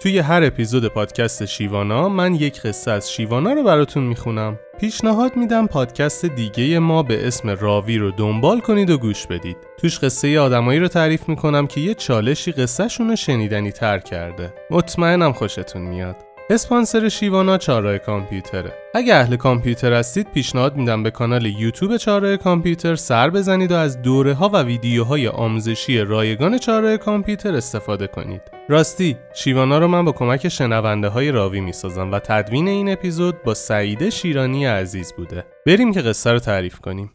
توی هر اپیزود پادکست شیوانا من یک قصه از شیوانا رو براتون می‌خونم. پیشنهاد میدم پادکست دیگه ما به اسم راوی رو دنبال کنید و گوش بدید. توش قصه آدمایی رو تعریف می‌کنم که یه چالشی قصهشون رو شنیدنی تر کرده. مطمئنم خوشتون میاد. اسپانسر شیوانا چاره کامپیوتره. اگه اهل کامپیوتر هستید پیشنهاد میدم به کانال یوتیوب چاره کامپیوتر سر بزنید و از دوره ها و ویدیوهای آموزشی رایگان چاره کامپیوتر استفاده کنید. راستی شیوانا رو من با کمک شنونده های راوی می‌سازم و تدوین این اپیزود با سعیده شیرانی عزیز بوده. بریم که قصه رو تعریف کنیم.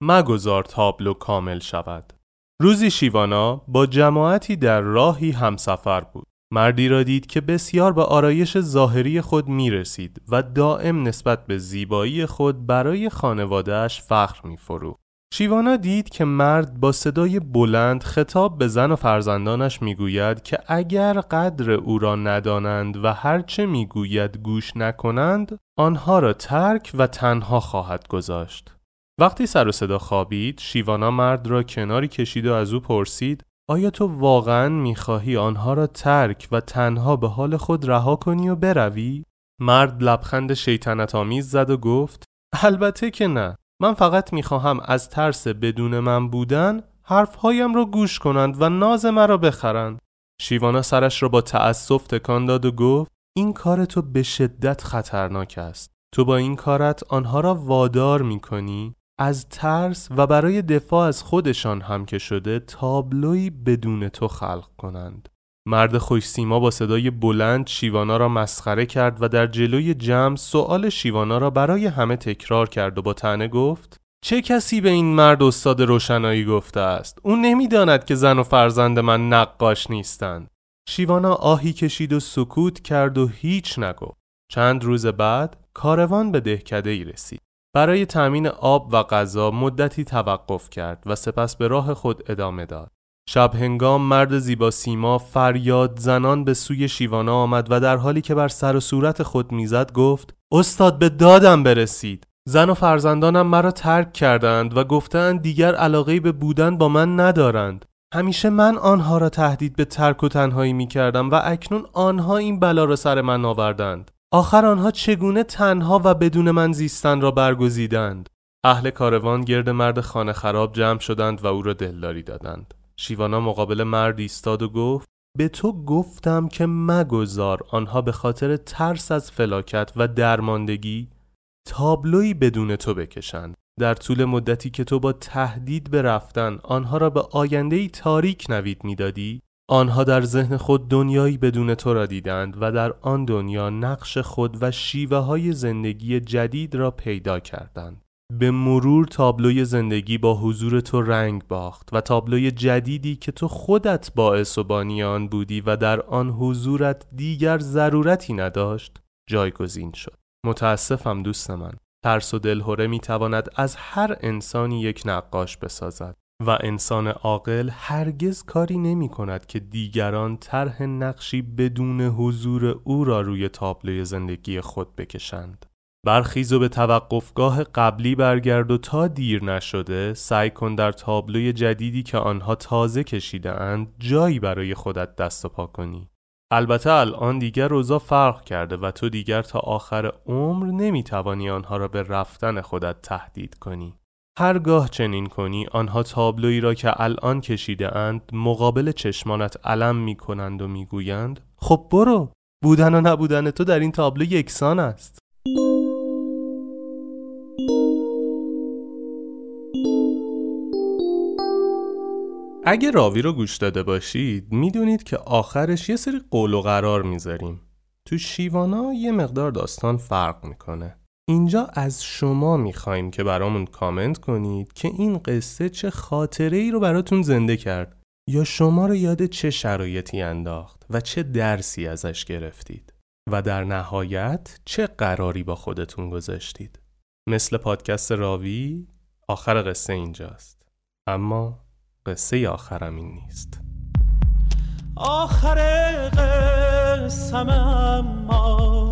مگذار تابلو کامل شود. روزی شیوانا با جماعتی در راهی همسفر بود مردی را دید که بسیار به آرایش ظاهری خود می رسید و دائم نسبت به زیبایی خود برای خانوادهش فخر می فرو. شیوانا دید که مرد با صدای بلند خطاب به زن و فرزندانش می‌گوید که اگر قدر او را ندانند و هرچه می‌گوید گوش نکنند آنها را ترک و تنها خواهد گذاشت. وقتی سر و صدا خوابید شیوانا مرد را کناری کشید و از او پرسید آیا تو واقعا می‌خواهی آنها را ترک و تنها به حال خود رها کنی و بروی؟ مرد لبخند شیطنت آمیز زد و گفت البته که نه. من فقط می‌خواهم از ترس بدون من بودن حرفهایم را گوش کنند و ناز مرا بخرند. شیوانا سرش را با تأسف تکان داد و گفت این کار تو به شدت خطرناک است. تو با این کارت آنها را وادار می‌کنی؟ از ترس و برای دفاع از خودشان هم که شده تابلوی بدون تو خلق کنند. مرد خوش سیما با صدای بلند شیوانا را مسخره کرد و در جلوی جمع سؤال شیوانا را برای همه تکرار کرد و با تنه گفت چه کسی به این مرد استاد روشنایی گفته است؟ او نمی‌داند که زن و فرزند من نقاش نیستند. شیوانا آهی کشید و سکوت کرد و هیچ نگفت. چند روز بعد کاروان به دهکده ای رسید. برای تأمین آب و غذا مدتی توقف کرد و سپس به راه خود ادامه داد. شب هنگام مرد زیبا سیما فریاد زنان به سوی شیوانا آمد و در حالی که بر سر و صورت خود می‌زد گفت استاد به دادم برسید. زن و فرزندانم مرا ترک کردند و گفتند دیگر علاقه به بودن با من ندارند. همیشه من آنها را تهدید به ترک و تنهایی می کردم و اکنون آنها این بلا را سر من آوردند. آخر آنها چگونه تنها و بدون من زیستن را برگزیدند؟ اهل کاروان گرد مرد خانه خراب جمع شدند و او را دلداری دادند. شیوانا مقابل مرد ایستاد و گفت به تو گفتم که مگذار آنها به خاطر ترس از فلاکت و درماندگی تابلوی بدون تو بکشند. در طول مدتی که تو با تهدید به رفتن آنها را به آینده تاریک نوید می‌دادی؟ آنها در ذهن خود دنیایی بدون تو را دیدند و در آن دنیا نقش خود و شیوه های زندگی جدید را پیدا کردند. به مرور تابلوی زندگی با حضور تو رنگ باخت و تابلوی جدیدی که تو خودت باعث و بانی آن بودی و در آن حضورت دیگر ضرورتی نداشت جایگزین شد. متاسفم دوست من. ترس و دلهوره می تواند از هر انسانی یک نقاش بسازد. و انسان عاقل هرگز کاری نمی کند که دیگران طرح نقشی بدون حضور او را روی تابلوی زندگی خود بکشند. برخیز و به توقفگاه قبلی برگرد و تا دیر نشده سعی کن در تابلوی جدیدی که آنها تازه کشیده اند جایی برای خودت دست و پا کنی. البته الان دیگر روزا فرق کرده و تو دیگر تا آخر عمر نمی توانی آنها را به رفتن خودت تهدید کنی. هرگاه چنین کنی آنها تابلویی را که الان کشیده اند مقابل چشمانت علم می کنند و می گویند خب برو بودن و نبودن تو در این تابلو یکسان است. اگه راوی رو گوش داده باشید می‌دونید که آخرش یه سری قول و قرار می‌ذاریم. تو شیوانا یه مقدار داستان فرق می‌کنه. اینجا از شما می‌خوایم که برامون کامنت کنید که این قصه چه خاطره ای رو براتون زنده کرد یا شما رو یاد چه شرایطی انداخت و چه درسی ازش گرفتید و در نهایت چه قراری با خودتون گذاشتید. مثل پادکست راوی آخر قصه اینجاست. اما قصه آخرم این نیست. آخر قصم اما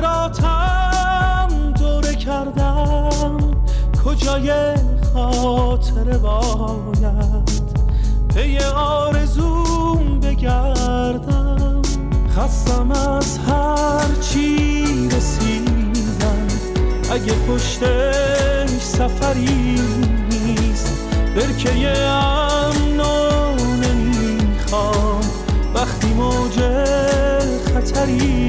خاطراتم دوره کردم کجای خاطره باید؟ پی آرزوم بگردم. خستم از هر چی رسیدم. اگه پشتش سفری نیست برکه امنو نمی‌خوام. وقتی موج خطری